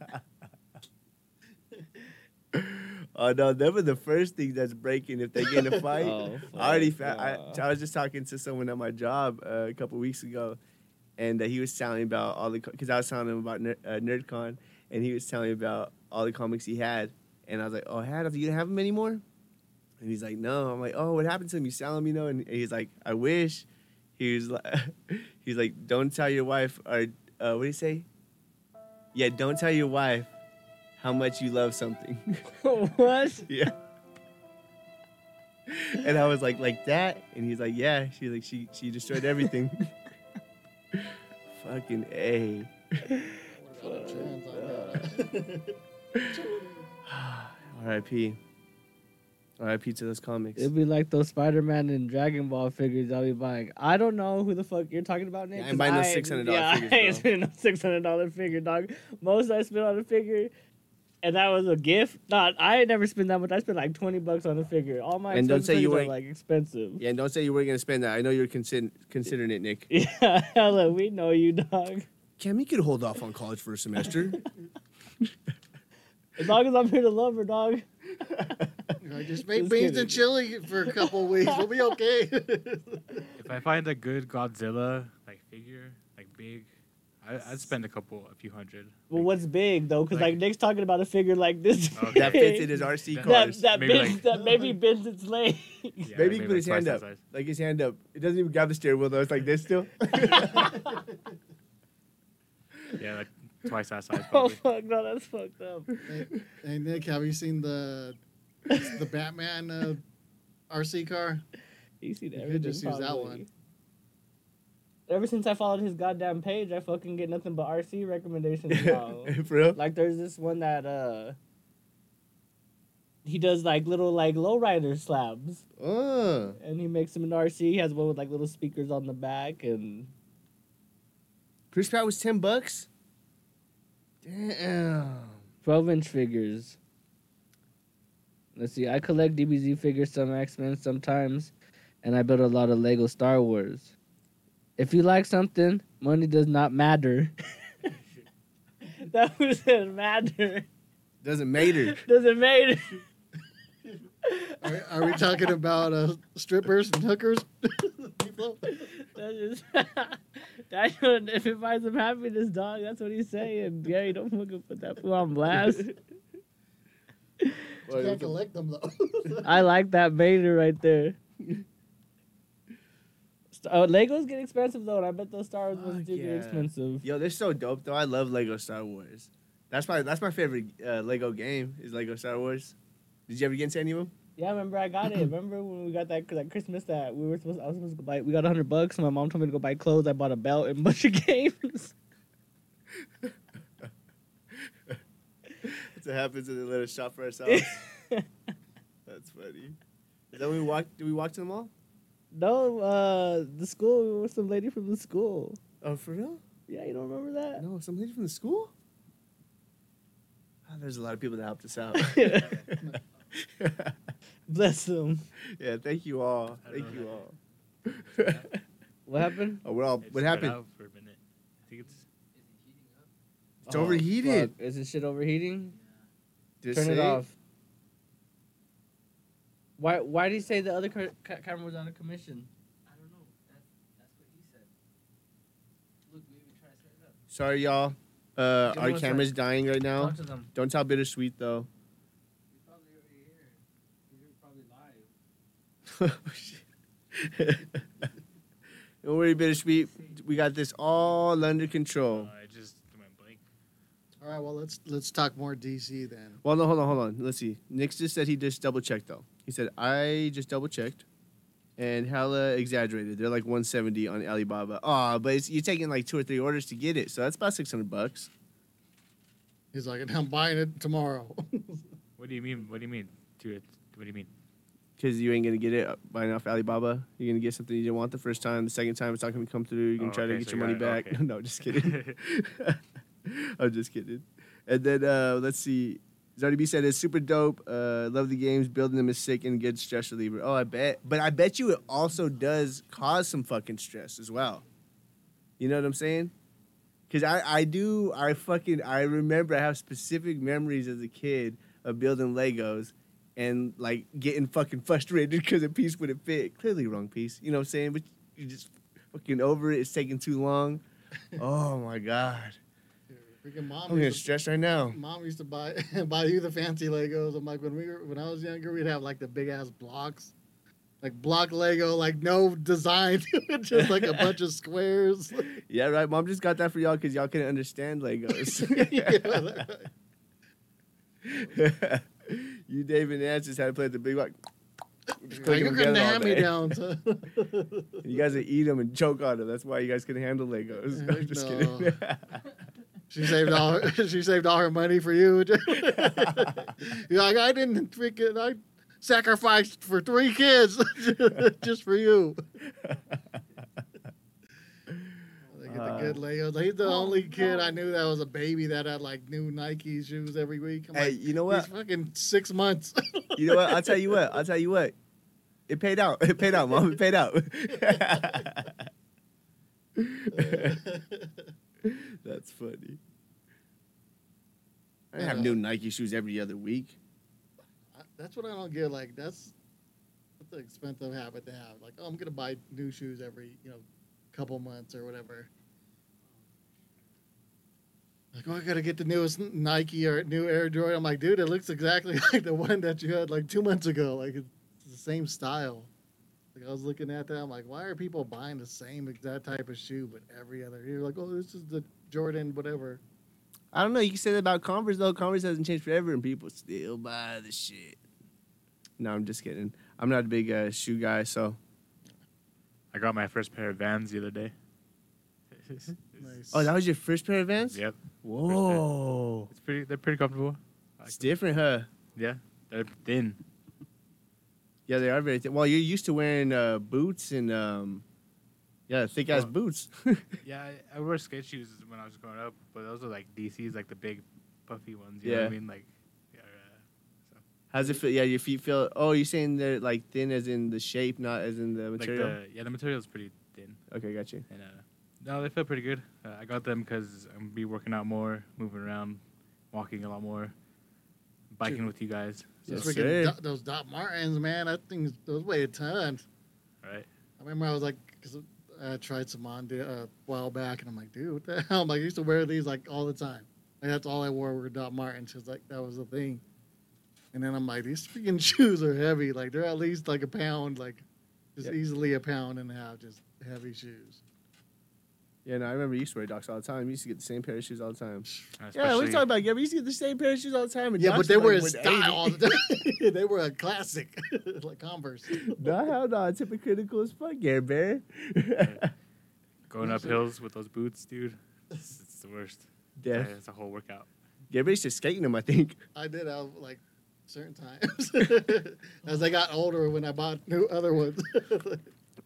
Oh no, them are the first thing that's breaking if they get in a fight. Oh, I already found. I. I was just talking to someone at my job uh, a couple weeks ago, and uh, he was telling me about all the because I was telling him about Ner- uh, NerdCon, and he was telling me about all the comics he had, and I was like, "Oh, I had? You didn't have them anymore?" And he's like, "No." I'm like, "Oh, what happened to him? You sell them, you know?" And he's like, "I wish." He was like, "He's like, don't tell your wife or uh, what do you say? Yeah, don't tell your wife how much you love something." what? Yeah. And I was like, like that? And he's like, yeah. She's like, she she destroyed everything. Fucking A. Trans, I got it. R.I.P. R.I.P. to those comics. It'd be like those Spider Man and Dragon Ball figures I'll be buying. I don't know who the fuck you're talking about, Nick. Yeah, I 'cause ain't buying those $600 yeah, figures, I ain't spending no six hundred dollar figure, dog. Most I spent on a figure, and that was a gift. Not, I ain't never spent that much. I spent like twenty bucks on a figure. All my And don't say you were like expensive. yeah, and don't say you weren't gonna spend that. I know you're consider- considering it, Nick. Yeah, hella, we know you, dog. Cam, you could hold off on college for a semester. As long as I'm here to love her, dog. Like, just make Just beans kidding. and chili for a couple of weeks. We'll be okay. If I find a good Godzilla like figure, like big, I, I'd spend a couple, a few hundred. Well, what's big though? Because like, Like- Nick's talking about a figure like this. Okay. that fits in his RC That- that cars. that Maybe bends like- that maybe bends its leg. Yeah, Maybe he can put like his hand up. size. Like his hand up. It doesn't even grab the steering wheel though. It's like this still. Yeah, like twice that size. oh fuck, no, that's fucked up. hey, hey, Nick, have you seen the the Batman uh, RC car? You see that? You could just use that one. Ever since I followed his goddamn page, I fucking get nothing but RC recommendations now. for real? like there's this one that uh he does like little like lowrider slabs Oh. and he makes them in RC. He has one with like little speakers on the back and Chris Pratt was ten bucks. Damn. 12 inch figures. Let's see, I collect DBZ figures, some X Men sometimes, and I build a lot of Lego Star Wars. If you like something, money does not matter. that doesn't matter. Doesn't matter. Doesn't matter. Are, are we talking about uh, strippers and hookers? That's just that should, if it finds him happiness, dog. That's what he's saying. Gary, don't fucking put that fool on blast. You can't collect them though. I like that Vader right there. Oh, Legos get expensive though, and I bet those Star Wars ones do get expensive. Yo, they're so dope though. I love Lego Star Wars. That's my that's my favorite uh, Lego game is Lego Star Wars. Did you ever get into any of them? Yeah, I remember I got it. remember when we got that that Christmas that we were supposed I was supposed to buy. We got hundred bucks. and My mom told me to go buy clothes. I bought a belt and a bunch of games. That's what happens when they let us shop for ourselves. That's funny. Is that when we walked? Did we walk to the mall? No, uh, the school was some lady from the school. Oh, for real? Yeah, you don't remember that? No, some lady from the school. Ah, there's a lot of people that helped us out. Bless them. yeah, thank you all. Thank you all. What happened? oh, we're all. It What happened? out For a minute. I think it's It's overheated. fuck. Is this shit overheating? Did Turn it say- off. Why? Why did he say the other ca- ca- camera was on a commission? I don't know. That's that's what he said. Look, we even try to set it up. Sorry, y'all. Uh, Give me our one camera's dying right now. Talk to them. Don't tell bittersweet though. He's probably already here. He's probably live. Don't worry, bittersweet. We got this all under control. uh, I just went blank. All right, well let's let's talk more DC then. Well, no, hold on, hold on. Let's see. Nick just said he just double checked though. He said I just double checked, and hella exaggerated. They're like 170 on Alibaba. Ah, but it's, you're taking like two or three orders to get it, so that's about 600 bucks. He's like, I'm buying it tomorrow. What do you mean? What do you mean? To it? What do you mean? Because you ain't gonna get it buying off Alibaba. You're gonna get something you didn't want the first time. The second time, it's not gonna come through. You're gonna Oh, try to get so your you money back. it, okay. no, just kidding. I'm just kidding. And then uh, let's see. Zardy B said it's super dope. Uh, love the games. Building them is sick and good stress reliever. Oh, I bet. But I bet you it also does cause some fucking stress as well. You know what I'm saying? Because I, I do, I fucking, I remember I have specific memories as a kid of building Legos and like getting fucking frustrated because a piece wouldn't fit. Clearly wrong piece. You know what I'm saying? But you just fucking over it. It's taking too long. oh my God. Freaking mom. I'm to- stressed right now. Mom used to buy buy you the fancy Legos. I'm like when we were when I was younger, we'd have like the big ass blocks, like block Lego, like no design, just like a bunch of squares. Yeah, right. Mom just got that for y'all because y'all couldn't understand Legos. you, David, and Nance just had to play with the big. Just Like, you're them getting the hand me. You guys would eat them and choke on them. That's why you guys couldn't handle Legos. Eh, I'm just kidding. She saved all her, she saved all her money for you. You're like I didn't freaking I sacrificed for three kids just for you. They get the good uh, Legos. He's the oh, only kid I knew that was a baby that had like new Nike shoes every week. I'm Hey, like, you know he's what? fucking six months. You know what? I'll tell you what. I'll tell you what. It paid out. It paid out, mom. It paid out. That's funny. I have uh, new Nike shoes every other week. that's what I don't get. Like that's that's an expensive habit to have. Like, oh, I'm gonna buy new shoes every you know couple months or whatever. Like, oh, I gotta get the newest Nike or new Air Jordan. I'm like, dude, it looks exactly like the one that you had like two months ago. Like, it's the same style. Like, I was looking at that. I'm like, why are people buying the same exact type of shoe but every other? You're like, oh, this is the Jordan, whatever. I don't know. You can say that about Converse though. Converse hasn't changed forever, and people still buy the shit. No, I'm just kidding. I'm not a big uh, shoe guy, so. I got my first pair of Vans the other day. Nice. Oh, that was your first pair of Vans? Yep, Whoa. it's pretty. They're pretty comfortable. I It's like different, huh? Yeah, they're thin. Yeah, they are very. Th- well, you're used to wearing uh, boots and um, yeah, thick ass Oh. boots. Yeah, I, I wore skate shoes when I was growing up, but those are like DCs, like the big, puffy ones. You know what I mean? Like, yeah, uh, How's it feel? Yeah, your feet feel. Oh, you're saying they're like thin as in the shape, not as in the like material. the yeah, the material is pretty thin, Okay, got you. and uh, no, they feel pretty good. Uh, I got them because I'm gonna be working out more, moving around, walking a lot more, biking Dude. with you guys. So, Yes, Those sir. freaking Do- those Doc Martens, man. That thing's those weigh a ton. right? I remember I was like, because I tried some on uh, a while back, and I'm like, dude, what the hell? I'm like, I used to wear these like all the time. Like that's all I wore were Doc Martens, because like that was the thing. And then I'm like, these freaking shoes are heavy. Like they're at least like a pound, like just Yep. easily a pound and a half, just heavy shoes. Yeah, no, I remember you used to wear Docs all the time. You used to get the same pair of shoes all the time. Yeah, what are you talking about? Yeah, we used to get the same pair of shoes all the time. And Yeah, Docs but they were were in like style all the time. they were a classic, like Converse. no, hell no. It's hypocritical as fuck, Gary Bear. Going up hills with those boots, dude. It's, it's the worst. yeah. Yeah, it's a whole workout. Gary Bear's just skating them, I think. I did have like certain times as I got older when I bought new other ones. Uh,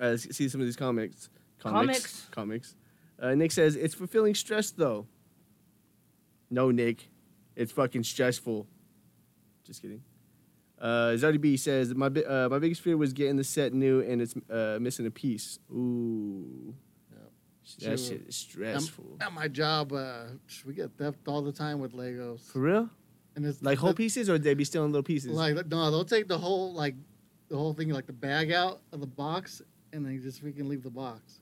let's see some of these comics. Comics. Comics. Uh, Nick says, it's fulfilling stress, though. No, Nick. It's fucking stressful. Just kidding. Uh, Zodi B says, my, bi- uh, my biggest fear was getting the set new and it's uh, missing a piece. Ooh. That shit is stressful. At my job, uh, we get theft all the time with Legos, For real? and it's Like whole pieces, or they be still in little pieces? Like no, they'll take the whole like the whole thing, like the bag out of the box, and then just freaking leave the box.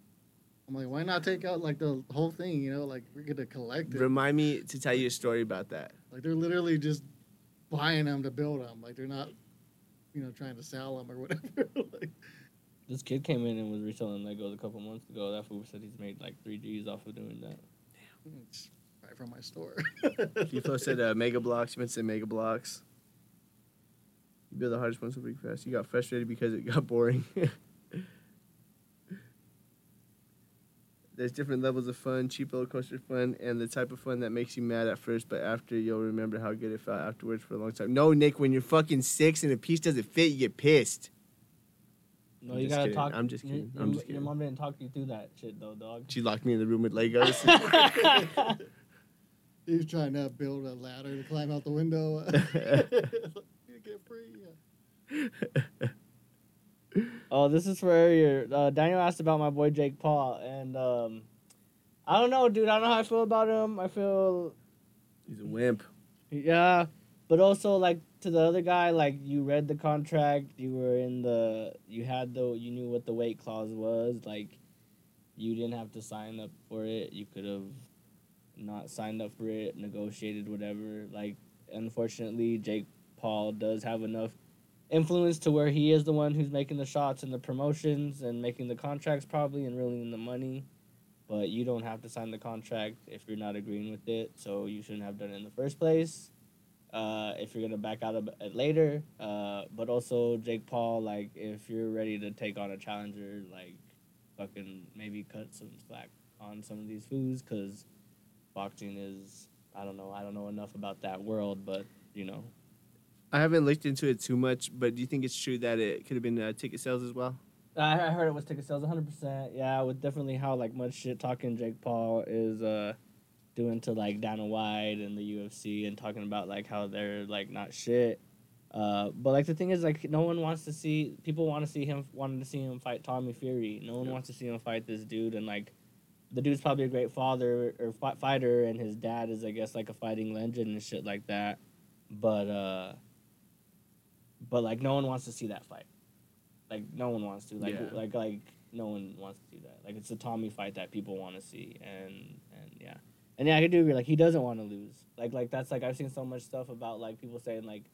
I'm like, why not take out like the whole thing? You know, like we're gonna collect it. Remind me to tell you a story about that. Like they're literally just buying them to build them. Like they're not, you know, trying to sell them or whatever. like, This kid came in and was reselling Legos a couple months ago. That fool said he's made like three G's off of doing that. it's right from my store. Kifo posted uh, Mega Bloks. You meant to say Mega Bloks. You build the hardest one so big fast. You got frustrated because it got boring. There's different levels of fun, cheap roller coaster fun, and the type of fun that makes you mad at first, but after you'll remember how good it felt afterwards for a long time. No, Nick, when you're fucking six and a piece doesn't fit, you get pissed. No, I'm you gotta kidding. talk. I'm just your- kidding. Your, I'm just kidding. your mom didn't talk you through that shit though, dog. She locked me in the room with Legos. He was trying to build a ladder to climb out the window. you get free. Oh, this is for earlier. Uh, Daniel asked about my boy Jake Paul, and um, I don't know, dude. I don't know how I feel about him. I feel He's a wimp. Yeah, but also like to the other guy, like you read the contract, you were in the, you had the, you knew what the weight clause was. Like, you didn't have to sign up for it. You could have not signed up for it, negotiated whatever. Like, unfortunately, Jake Paul does have enough influence to where he is the one who's making the shots and the promotions and making the contracts probably and reeling in the money. But you don't have to sign the contract if you're not agreeing with it, so you shouldn't have done it in the first place uh, if you're gonna back out of it later. Uh, but also Jake Paul, like if you're ready to take on a challenger, like fucking maybe cut some slack on some of these foods because boxing is I don't know I don't know enough about that world, but you know I haven't looked into it too much, but do you think it's true that it could have been uh, ticket sales as well? I, I heard it was ticket sales 100%. Yeah, with definitely how like much shit talking Jake Paul is uh doing to like Dana White and the UFC and talking about like how they're like not shit. Uh, but like the thing is like no one wants to see people want to see him wanting to see him fight Tommy Fury. No one wants to see him fight this dude and like the dude's probably a great father or fi- fighter and his dad is I guess like a fighting legend and shit like that. But uh but like no one wants to see that fight. Like no one wants to. Like Yeah. like like no one wants to see that. Like it's a Tommy fight that people want to see and and yeah. And yeah, I do agree. Like he doesn't want to lose. Like like that's like I've seen so much stuff about like people saying like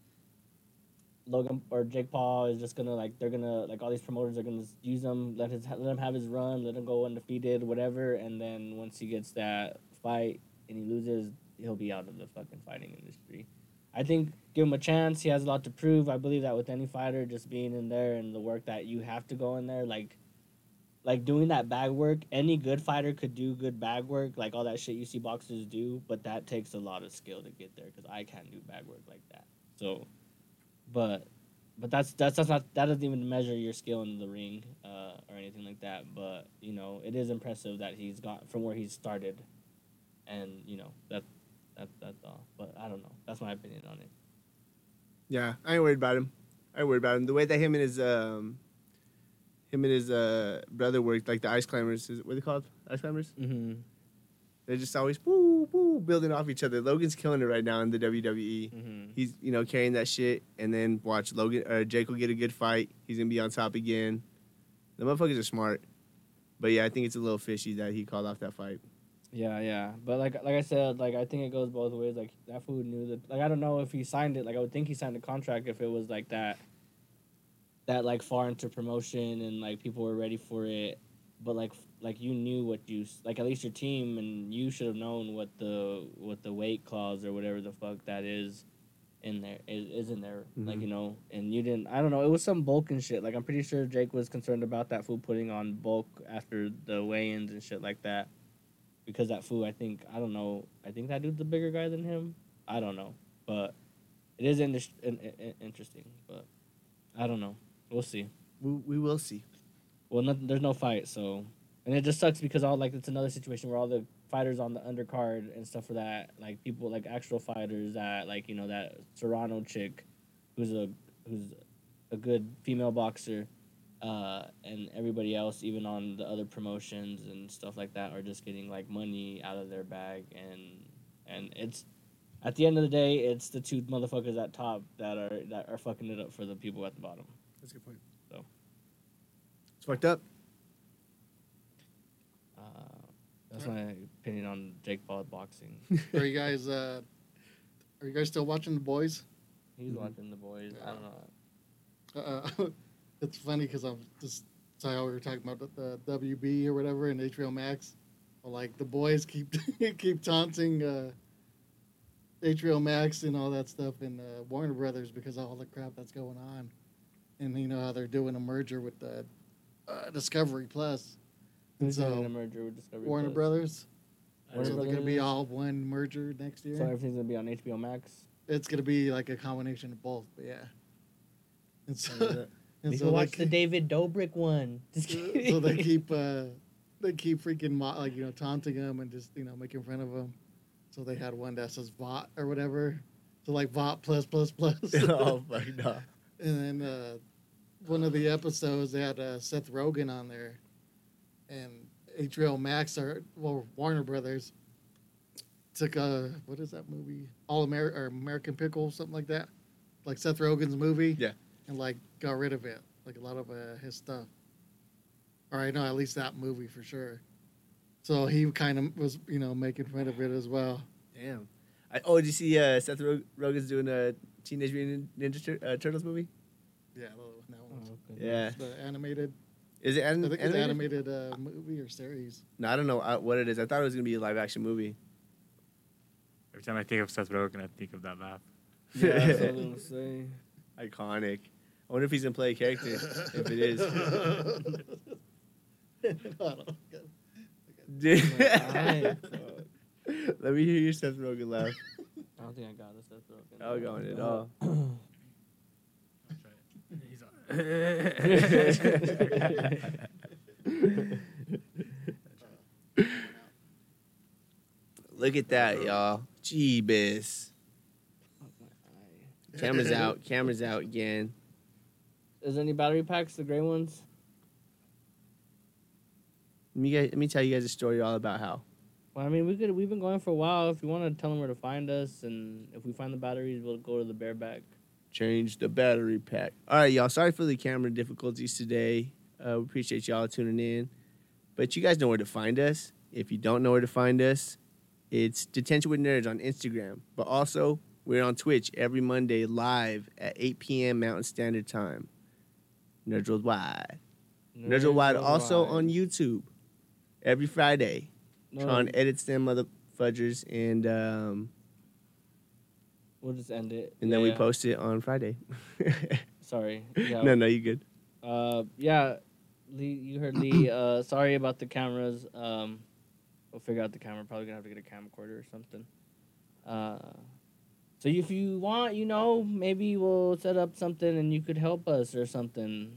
Logan or Jake Paul is just gonna like they're gonna like all these promoters are gonna use him, let his let him have his run, let him go undefeated, whatever. And then once he gets that fight and he loses, he'll be out of the fucking fighting industry. I think give him a chance. He has a lot to prove. I believe that with any fighter, just being in there and the work that you have to go in there, like like doing that bag work, any good fighter could do good bag work, like all that shit you see boxers do, but that takes a lot of skill to get there because I can't do bag work like that. So, but but that's that's that's not that doesn't even measure your skill in the ring uh, or anything like that. But you know, it is impressive that he's got from where he started, and you know that that that's all. But I don't know. That's my opinion on it. Yeah, I ain't worried about him. I ain't worried about him. The way that him and his um, him and his uh brother worked, like the ice climbers, is what are they called? Ice climbers. Mm-hmm. They're just always woo woo building off each other. Logan's killing it right now in the WWE. Mm-hmm. He's you know carrying that shit, and then watch Logan or Jake will get a good fight. He's gonna be on top again. The motherfuckers are smart, but yeah, I think it's a little fishy that he called off that fight. Yeah, yeah, but like like I said, like I think it goes both ways. Like that fool knew that. Like I don't know if he signed it. Like I would think he signed a contract if it was like that. That like far into promotion and like people were ready for it, but like like you knew what you like at least your team and you should have known what the what the weight clause or whatever the fuck that is in there is, is in there like Mhm. you know and you didn't I don't know it was some bulk and shit like I'm pretty sure Jake was concerned about that food putting on bulk after the weigh-ins and shit like that because that food I think I don't know I think that dude's a bigger guy than him. I don't know. But it is in, in, in, interesting but I don't know. We'll see. We, we will see. well no, there's no fight so. And it just sucks because all like it's another situation where all the fighters on the undercard and stuff for that like people like actual fighters that like you know that Serrano chick who's a who's a good female boxer uh, and everybody else even on the other promotions and stuff like that are just getting like money out of their bag and and it's at the end of the day it's the two motherfuckers at top that are that are fucking it up for the people at the bottom That's a good point. So. it's fucked up. uh, that's my opinion on Jake Paul boxing. Are you guys? Uh, are you guys still watching the boys? He's Mhm. watching the boys. I don't know. Uh, it's funny because I'm just so how we were talking about the, the WB or whatever and HBO Max. Like the boys keep keep taunting uh, HBO Max and all that stuff and uh, Warner Brothers because of all the crap that's going on, and you know how they're doing a merger with the uh, Discovery Plus. And Who's doing so a merger with Discovery Warner Plus? Brothers. Warner so they're going to be all one merger next year. So everything's gonna be on HBO Max. It's going to be like a combination of both, but yeah. And so, and so can watch the keep- David Dobrik one. So they keep uh, they keep freaking mo- like you know taunting him and just you know making fun of him. So they had one that says Vought or whatever. So like Vought plus plus plus. oh fuck no. And then uh, one of the episodes they had uh, Seth Rogen on there, and HBO Max or well Warner Brothers took a what is that movie All American or American Pickle something like that, like Seth Rogen's movie. Yeah. And like got rid of it, like a lot of uh, his stuff. Or I know at least that movie for sure. So he kind of was you know making fun of it as well. Damn. I, oh, did you see uh, Seth Rog- Rogen's doing a Teenage Mutant Ninja Tur- uh, Turtles movie? Yeah, that Oh, one. okay. Yeah. The animated. Is it I an- think it's animated? animated uh, movie or series. No, I don't know uh, what it is. I thought it was gonna be a live action movie. Every time I think of Seth Rogen, I think of that laugh. Yeah, that's what I was gonna. Iconic. I wonder if he's gonna play a character. if it is. I don't know. Alright, oh Let me hear your Seth Rogen laugh. I don't think I got a Seth Rogen. Oh, going at all. Look at that, y'all. Jeebus. Camera's out. Camera's out again. Is there any battery packs, the gray ones? Let me, guys, let me tell you guys a story all about how. Well, I mean, we could. We've been going for a while. If you want to tell them where to find us, and if we find the batteries, we'll go to the bareback. Change the battery pack. All right, y'all. Sorry for the camera difficulties today. Uh, we appreciate y'all tuning in. But you guys know where to find us. If you don't know where to find us, it's Detention with Nerds on Instagram. But also, we're on Twitch every Monday live at 8 p.m. Mountain Standard Time. Nerds Worldwide. Nerds Worldwide also on YouTube every Friday. No, Tron edits them mother fudgers and um, we'll just end it. and then we post it on Friday. Sorry. Yeah. no, no, you good. Uh, yeah. Lee, you heard Lee. Uh, sorry about the cameras. Um, we'll figure out the camera. Probably gonna have to get a camcorder or something. Uh, so if you want, you know, maybe we'll set up something and you could help us or something.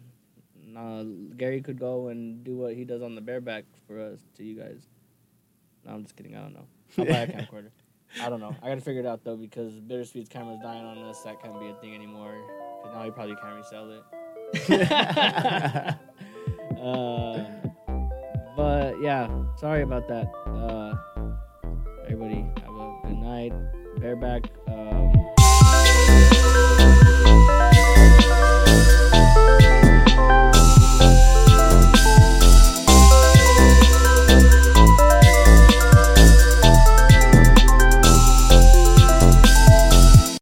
Uh, Gary could go and do what he does on the bareback for us to you guys. No, I'm just kidding. I don't know. I'll buy a camcorder. I don't know. I gotta figure it out though because Bittersweet's camera's dying on us. That can't be a thing anymore. 'Cause now he probably can't resell it. uh, but yeah, sorry about that. Uh, everybody have a good night. Bareback. Um,